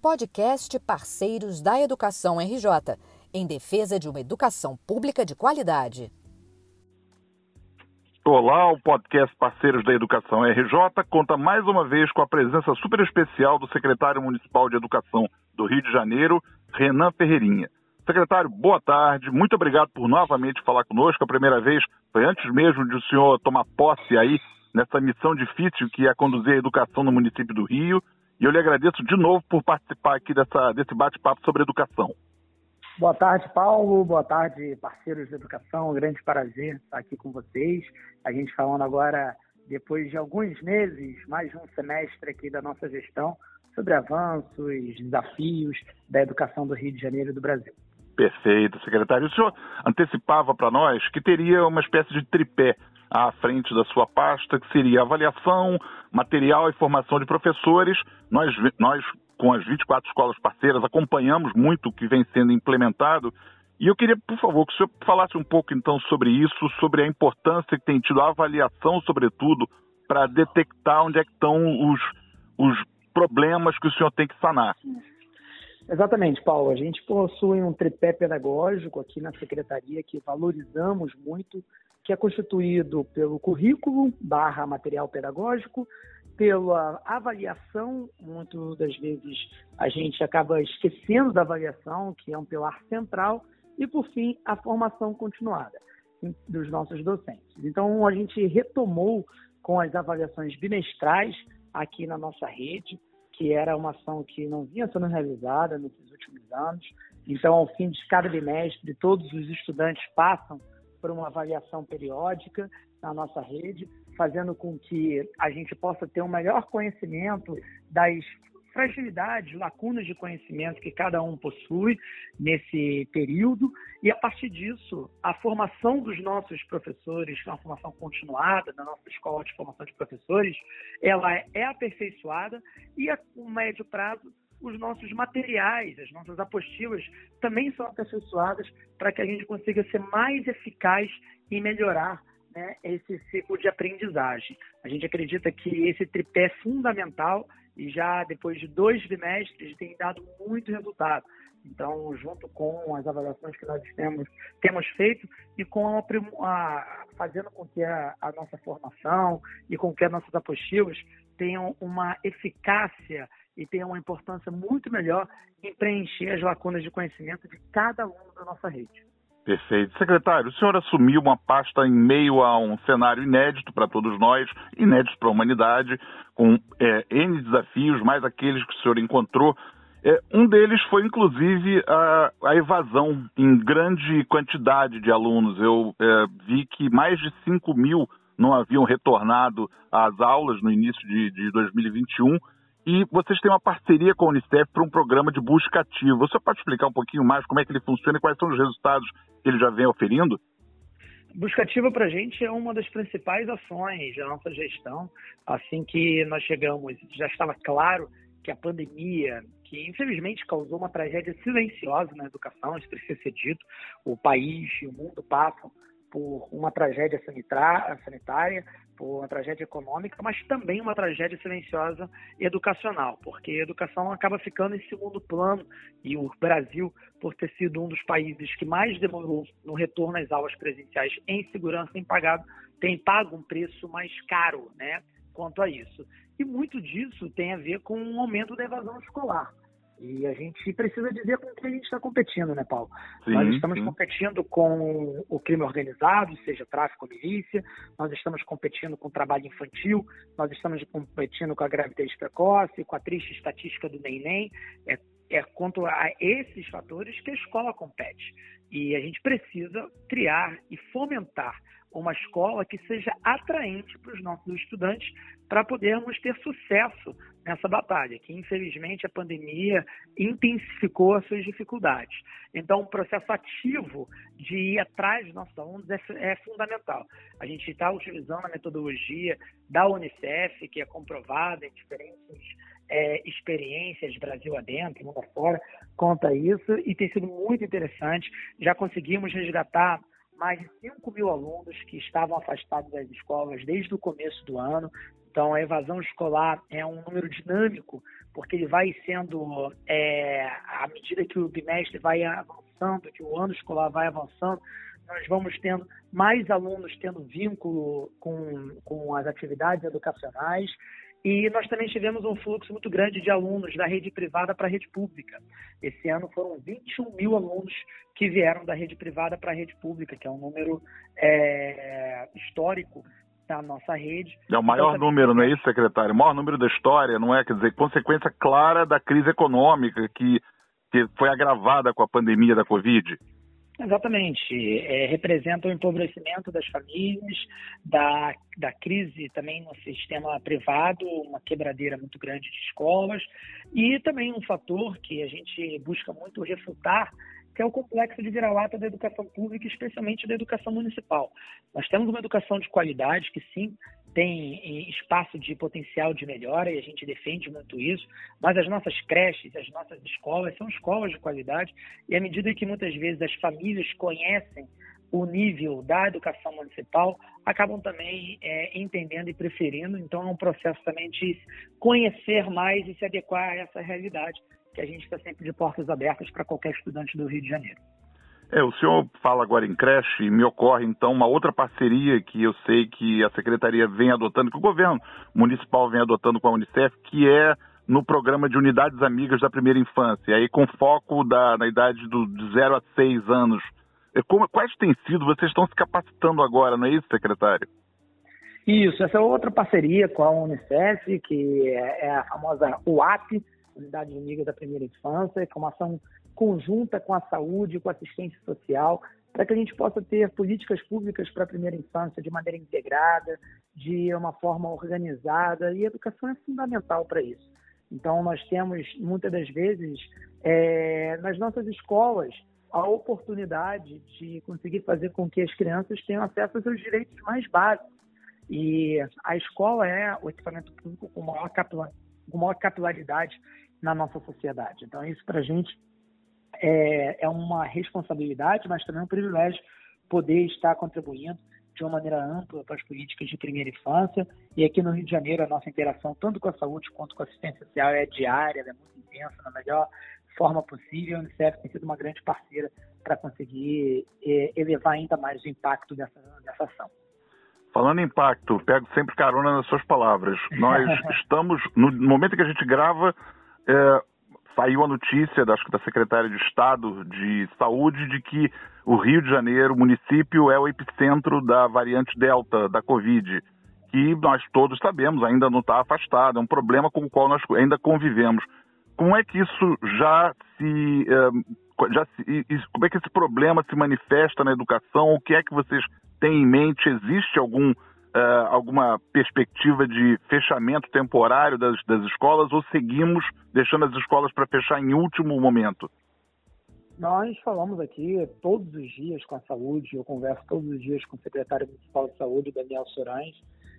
podcast Parceiros da Educação RJ, em defesa de uma educação pública de qualidade. Olá, o podcast Parceiros da Educação RJ conta mais uma vez com a presença super especial do secretário municipal de Educação do Rio de Janeiro, Renan Ferreirinha. Secretário, boa tarde. Muito obrigado por novamente falar conosco. A primeira vez foi antes mesmo de o senhor tomar posse aí nessa missão difícil que é conduzir a educação no município do Rio. E eu lhe agradeço de novo por participar aqui dessa, desse bate-papo sobre educação. Boa tarde, Paulo. Boa tarde, parceiros de educação. Um grande prazer estar aqui com vocês. A gente falando agora, depois de alguns meses, mais de um semestre aqui da nossa gestão, sobre avanços, desafios da educação do Rio de Janeiro e do Brasil. Perfeito, secretário. O senhor antecipava para nós que teria uma espécie de tripé à frente da sua pasta, que seria avaliação, material e formação de professores. Nós, nós, com as 24 escolas parceiras, acompanhamos muito o que vem sendo implementado. E eu queria, por favor, que o senhor falasse um pouco então sobre isso, sobre a importância que tem tido a avaliação, sobretudo, para detectar onde é que estão os, os problemas que o senhor tem que sanar. Exatamente, Paulo. A gente possui um tripé pedagógico aqui na secretaria que valorizamos muito, que é constituído pelo currículo barra material pedagógico, pela avaliação, muitas das vezes a gente acaba esquecendo da avaliação, que é um pilar central, e por fim, a formação continuada dos nossos docentes. Então, a gente retomou com as avaliações bimestrais aqui na nossa rede, que era uma ação que não vinha sendo realizada nesses últimos anos. Então, ao fim de cada bimestre, todos os estudantes passam por uma avaliação periódica na nossa rede, fazendo com que a gente possa ter um melhor conhecimento das fragilidades, lacunas de conhecimento que cada um possui nesse período. E a partir disso a formação dos nossos professores, que é uma formação continuada da nossa escola de formação de professores, ela é aperfeiçoada e a médio prazo os nossos materiais, as nossas apostilas também são aperfeiçoadas para que a gente consiga ser mais eficaz e melhorar né, esse ciclo de aprendizagem. A gente acredita que esse tripé é fundamental e já depois de dois bimestres tem dado muito resultado. Então, junto com as avaliações que nós temos, temos feito e com a, a fazendo com que a, a, nossa formação e com que as nossas apostilas tenham uma eficácia e tenham uma importância muito melhor em preencher as lacunas de conhecimento de cada aluno da nossa rede. Perfeito. Secretário, o senhor assumiu uma pasta em meio a um cenário inédito para todos nós, inédito para a humanidade, com é, N desafios, mais aqueles que o senhor encontrou. É, um deles foi, inclusive, a, a, evasão em grande quantidade de alunos. Eu é, vi que mais de 5 mil não haviam retornado às aulas no início de, de 2021 e vocês têm uma parceria com a Unicef para um programa de busca ativa. Você pode explicar um pouquinho mais como é que ele funciona e quais são os resultados que ele já vem oferindo? Busca ativa para a gente é uma das principais ações da nossa gestão. Assim que nós chegamos, já estava claro que a pandemia, que infelizmente causou uma tragédia silenciosa na educação, isso precisa ser dito, o país e o mundo passam por uma tragédia sanitária, por uma tragédia econômica, mas também uma tragédia silenciosa educacional, porque a educação acaba ficando em segundo plano e o Brasil, por ter sido um dos países que mais demorou no retorno às aulas presenciais em segurança, tem pagado, tem pago um preço mais caro, né, quanto a isso. E muito disso tem a ver com o aumento da evasão escolar. E a gente precisa dizer com quem a gente está competindo, né, Paulo? Sim, nós estamos sim. competindo com o crime organizado, seja tráfico ou milícia, nós estamos competindo com o trabalho infantil, nós estamos competindo com a gravidez precoce, com a triste estatística do neném. É, é quanto a esses fatores que a escola compete. E a gente precisa criar e fomentar uma escola que seja atraente para os nossos estudantes para podermos ter sucesso nessa batalha, que infelizmente a pandemia intensificou as suas dificuldades. Então, o processo ativo de ir atrás dos nossos alunos é, é fundamental. A gente está utilizando a metodologia da Unicef, que é comprovada em diferentes é, experiências Brasil adentro, mundo afora, conta isso, e tem sido muito interessante. Já conseguimos resgatar mais de 5 mil alunos que estavam afastados das escolas desde o começo do ano. Então, a evasão escolar é um número dinâmico, porque ele vai sendo, é, à medida que o bimestre vai avançando, que o ano escolar vai avançando, nós vamos tendo mais alunos tendo vínculo com, com as atividades educacionais e nós também tivemos um fluxo muito grande de alunos da rede privada para a rede pública. Esse ano foram 21 mil alunos que vieram da rede privada para a rede pública, que é um número é, histórico da nossa rede. É o maior então, número, não é isso, secretário? O maior número da história, não é? Quer dizer, consequência clara da crise econômica que, que foi agravada com a pandemia da Covid. Exatamente. É, representa o empobrecimento das famílias, da, da crise também no sistema privado, uma quebradeira muito grande de escolas, e também um fator que a gente busca muito refutar, que é o complexo de vira-lata da educação pública, especialmente da educação municipal. Nós temos uma educação de qualidade que, sim, tem espaço de potencial de melhora e a gente defende muito isso, mas as nossas creches, as nossas escolas são escolas de qualidade e à medida que muitas vezes as famílias conhecem o nível da educação municipal, acabam também é, entendendo e preferindo. Então, é um processo também de conhecer mais e se adequar a essa realidade, que a gente está sempre de portas abertas para qualquer estudante do Rio de Janeiro. É, o senhor fala agora em creche e me ocorre então uma outra parceria que eu sei que a secretaria vem adotando, que o governo municipal vem adotando com a Unicef, que é no programa de unidades amigas da primeira infância, aí com foco da, na idade do, de 0 a 6 anos. É, como, quais têm sido? Vocês estão se capacitando agora, não é isso, secretário? Isso, essa é outra parceria com a Unicef, que é, é a famosa UAP, Unidade Amiga da Primeira Infância, é uma ação conjunta com a saúde, com a assistência social, para que a gente possa ter políticas públicas para a primeira infância de maneira integrada, de uma forma organizada, e a educação é fundamental para isso. Então, nós temos, muitas das vezes, é, nas nossas escolas, a oportunidade de conseguir fazer com que as crianças tenham acesso aos seus direitos mais básicos. E a escola é o equipamento público com maior, com maior capilaridade na nossa sociedade. Então, isso para a gente é, é uma responsabilidade, mas também um privilégio poder estar contribuindo de uma maneira ampla para as políticas de primeira infância. E aqui no Rio de Janeiro, a nossa interação, tanto com a saúde quanto com a assistência social, é diária, é muito intensa, na melhor forma possível. A Unicef tem sido uma grande parceira para conseguir é, elevar ainda mais o impacto dessa, dessa ação. Falando em impacto, pego sempre carona nas suas palavras. Nós estamos, no momento que a gente grava, é, saiu a notícia, acho que da secretária de Estado de Saúde, de que o Rio de Janeiro, o município, é o epicentro da variante Delta da Covid, que nós todos sabemos, ainda não está afastado, é um problema com o qual nós ainda convivemos. Como é que isso já se, eh, já se, como é que esse problema se manifesta na educação? O que é que vocês têm em mente? Existe algum uh, alguma perspectiva de fechamento temporário das, das escolas ou seguimos deixando as escolas para fechar em último momento? Nós falamos aqui todos os dias com a saúde, eu converso todos os dias com o secretário municipal de saúde, Daniel Sorães.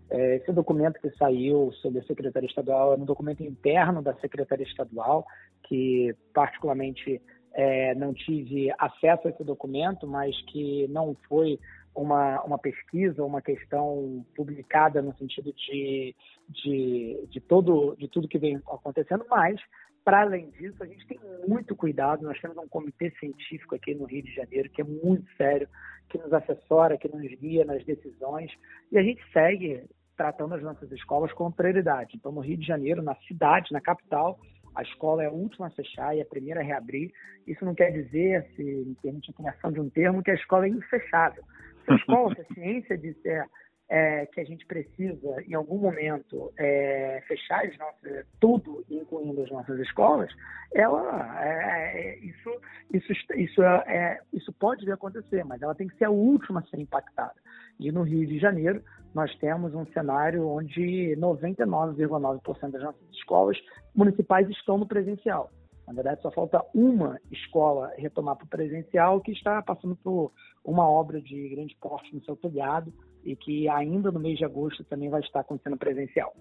É, esse documento que saiu sobre a Secretaria Estadual é um documento interno da Secretaria Estadual, que particularmente é, não tive acesso a esse documento, mas que não foi uma, uma pesquisa, uma questão publicada no sentido de, de, de, todo, de tudo que vem acontecendo, mas, para além disso, a gente tem muito cuidado. Nós temos um comitê científico aqui no Rio de Janeiro que é muito sério, que nos assessora, que nos guia nas decisões, e a gente segue tratando as nossas escolas com prioridade. Então, no Rio de Janeiro, na cidade, na capital, a escola é a última a fechar e a primeira a reabrir. Isso não quer dizer, se me permite a criação de um termo, que a escola é infechável. Escola, se a ciência disser é, que a gente precisa, em algum momento, é, fechar as nossas, tudo, incluindo as nossas escolas, ela, é, é isso, isso, isso, é, é, isso pode vir a acontecer, mas ela tem que ser a última a ser impactada. E no Rio de Janeiro, nós temos um cenário onde 99,9% das nossas escolas municipais estão no presencial. Na verdade, só falta uma escola retomar para o presencial que está passando por uma obra de grande porte no seu telhado e que ainda no mês de agosto também vai estar acontecendo presencial.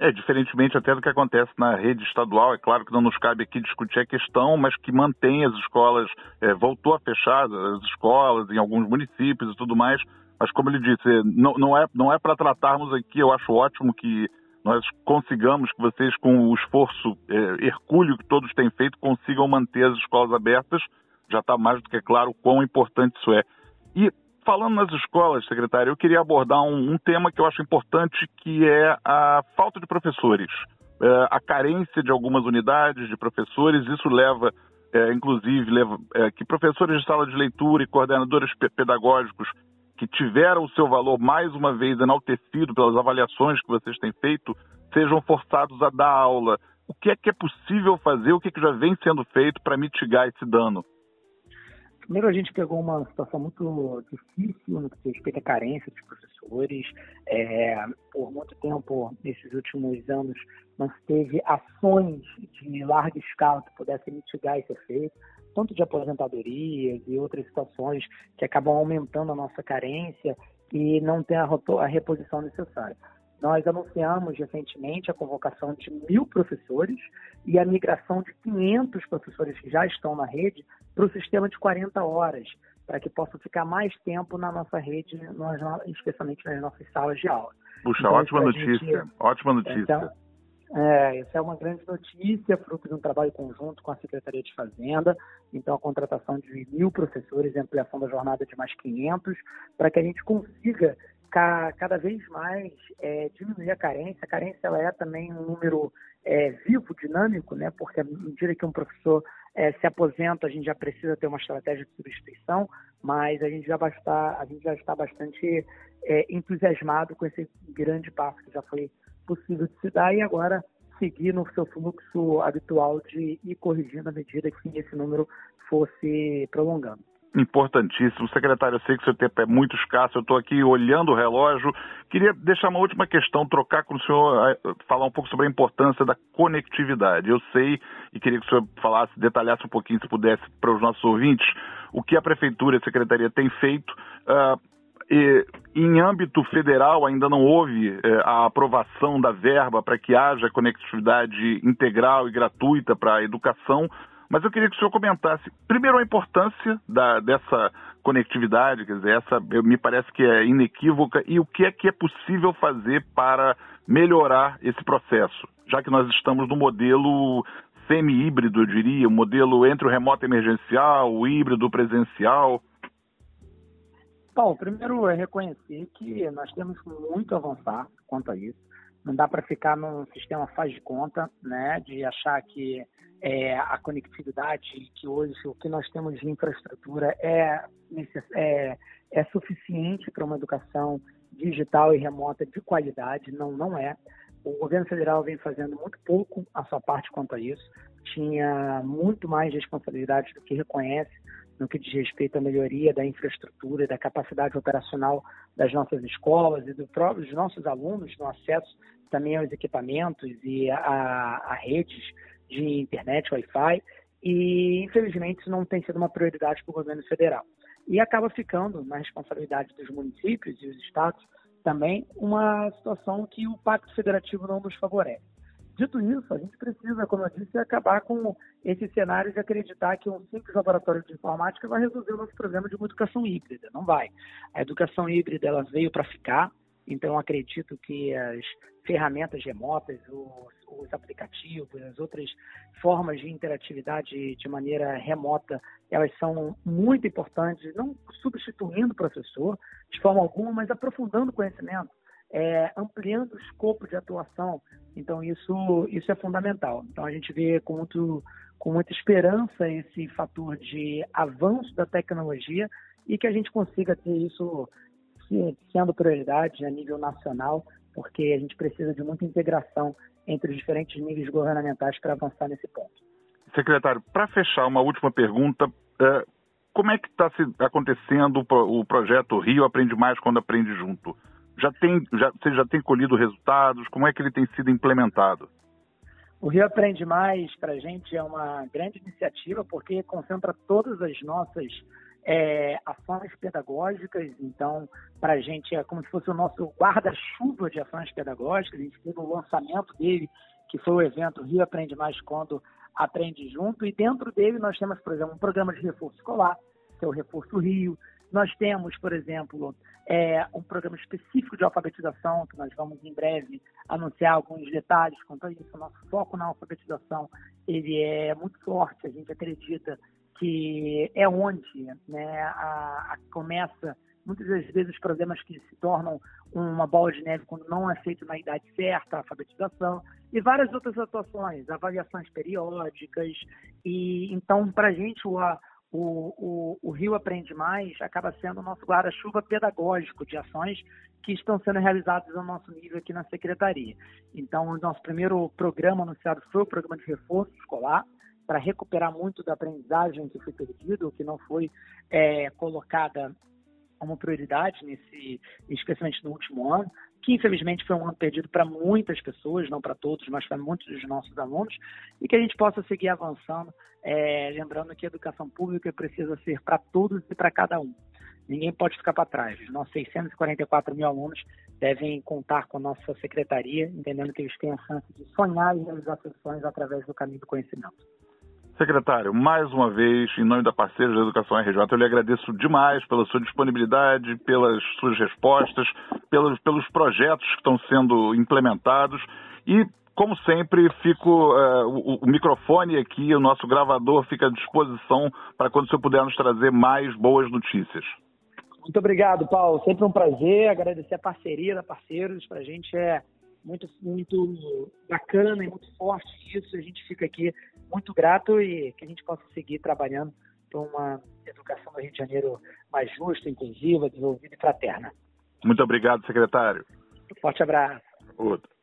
É, diferentemente até do que acontece na rede estadual, é claro que não nos cabe aqui discutir a questão, mas que mantém as escolas, é, voltou a fechar as escolas em alguns municípios e tudo mais, mas como ele disse, não, não é, não é para tratarmos aqui, eu acho ótimo que nós consigamos que vocês, com o esforço é, hercúleo que todos têm feito, consigam manter as escolas abertas, já está mais do que claro quão importante isso é. E falando nas escolas, secretário, eu queria abordar um, um tema que eu acho importante, que é a falta de professores. É, a carência de algumas unidades de professores, isso leva, é, inclusive, leva, é, que professores de sala de leitura e coordenadores pedagógicos que tiveram o seu valor mais uma vez enaltecido pelas avaliações que vocês têm feito, sejam forçados a dar aula. O que é que é possível fazer, o que, é que já vem sendo feito para mitigar esse dano? Primeiro, a gente pegou uma situação muito difícil no que diz respeito à carência dos professores. É, por muito tempo, nesses últimos anos, não se teve ações de larga escala que pudessem mitigar esse efeito, tanto de aposentadorias e outras situações que acabam aumentando a nossa carência e não tem a, a reposição necessária. Nós anunciamos recentemente a convocação de mil professores e a migração de 500 professores que já estão na rede para o sistema de 40 horas, para que possam ficar mais tempo na nossa rede, especialmente nas nossas salas de aula. Puxa, então, ótima notícia, gente... ótima notícia. Então, é, essa é uma grande notícia, fruto de um trabalho conjunto com a Secretaria de Fazenda. Então, a contratação de mil professores e ampliação da jornada de mais 500, para que a gente consiga cada vez mais é, diminuir a carência. A carência ela é também um número é, vivo, dinâmico, né? porque à medida que um professor é, se aposenta, a gente já precisa ter uma estratégia de substituição, mas a gente já, basta, a gente já está bastante é, entusiasmado com esse grande passo que já foi possível de se dar e agora seguir no seu fluxo habitual de ir corrigindo à medida que esse número fosse prolongando importantíssimo. Secretário, eu sei que seu tempo é muito escasso, eu estou aqui olhando o relógio. Queria deixar uma última questão, trocar com o senhor, eh, falar um pouco sobre a importância da conectividade. Eu sei e queria que o senhor falasse, detalhasse um pouquinho, se pudesse, para os nossos ouvintes, o que a Prefeitura e a Secretaria têm feito. Uh, em âmbito federal, ainda não houve eh, a aprovação da verba para que haja conectividade integral e gratuita para a educação. Mas eu queria que o senhor comentasse, primeiro, a importância da, dessa conectividade, quer dizer, essa me parece que é inequívoca, e o que é que é possível fazer para melhorar esse processo, já que nós estamos no modelo semi-híbrido, eu diria, o modelo entre o remoto emergencial, o híbrido presencial. Bom, primeiro é reconhecer que nós temos muito a avançar quanto a isso. Não dá para ficar num sistema faz de conta, né, de achar que é, a conectividade, que hoje o que nós temos de infraestrutura é, é, é suficiente para uma educação digital e remota de qualidade, não, não é. O governo federal vem fazendo muito pouco a sua parte quanto a isso, tinha muito mais responsabilidade do que reconhece no que diz respeito à melhoria da infraestrutura da capacidade operacional das nossas escolas e do próprio, dos nossos alunos no acesso também aos equipamentos e a, a redes de internet, Wi-Fi, e infelizmente isso não tem sido uma prioridade para o governo federal. E acaba ficando na responsabilidade dos municípios e os estados também uma situação que o Pacto Federativo não nos favorece. Dito isso, a gente precisa, como eu disse, acabar com esse cenário de acreditar que um simples laboratório de informática vai resolver o nosso problema de uma educação híbrida. Não vai. A educação híbrida ela veio para ficar, então acredito que as ferramentas remotas, os, os, aplicativos, as outras formas de interatividade de maneira remota, elas são muito importantes, não substituindo o professor de forma alguma, mas aprofundando o conhecimento, é, ampliando o escopo de atuação. Então isso, isso é fundamental. Então a gente vê com, muito, com muita esperança esse fator de avanço da tecnologia e que a gente consiga ter isso sendo prioridade a nível nacional porque a gente precisa de muita integração entre os diferentes níveis governamentais para avançar nesse ponto. Secretário, para fechar, uma última pergunta. É, como é que está acontecendo o projeto Rio Aprende Mais quando aprende junto? Já tem, já, você já tem colhido resultados? Como é que ele tem sido implementado? O Rio Aprende Mais, para a gente, é uma grande iniciativa, porque concentra todas as nossas é, ações pedagógicas. Então, para a gente é como se fosse o nosso guarda-chuva de ações pedagógicas. A gente teve o lançamento dele, que foi o evento Rio Aprende Mais Quando Aprende Junto. E dentro dele nós temos, por exemplo, um programa de reforço escolar, que é o Reforço Rio. Nós temos, por exemplo, é, um programa específico de alfabetização, que nós vamos em breve anunciar alguns detalhes. Quanto a isso. O nosso foco na alfabetização ele é muito forte, a gente acredita que é onde né, a, a começa. Muitas das vezes os problemas que se tornam uma bola de neve quando não é feito na idade certa, a alfabetização e várias outras atuações, avaliações periódicas. E então para a gente o, o, o, o Rio Aprende Mais acaba sendo o nosso guarda-chuva pedagógico de ações que estão sendo realizadas ao nosso nível aqui na Secretaria. Então, o nosso primeiro programa anunciado foi o programa de reforço escolar, para recuperar muito da aprendizagem que foi perdida, ou que não foi é, colocada como prioridade, nesse, especialmente no último ano, que infelizmente foi um ano perdido para muitas pessoas, não para todos, mas para muitos dos nossos alunos, e que a gente possa seguir avançando, é, lembrando que a educação pública precisa ser para todos e para cada um. Ninguém pode ficar para trás. Os nossos 644 mil alunos devem contar com a nossa secretaria, entendendo que eles têm a chance de sonhar e realizar seus sonhos através do caminho do conhecimento. Secretário, mais uma vez, em nome da parceira da Educação RJ, eu lhe agradeço demais pela sua disponibilidade, pelas suas respostas, pelos, pelos projetos que estão sendo implementados e, como sempre, fico uh, o, o, microfone aqui, o nosso gravador fica à disposição para quando o senhor puder nos trazer mais boas notícias. Muito obrigado, Paulo. Sempre um prazer. Agradecer a parceria da Parceiros. Para a gente é muito, muito bacana e muito forte isso. A gente fica aqui muito grato e que a gente possa seguir trabalhando por uma educação no Rio de Janeiro mais justa, inclusiva, desenvolvida e fraterna. Muito obrigado, secretário. Um forte abraço. Outro.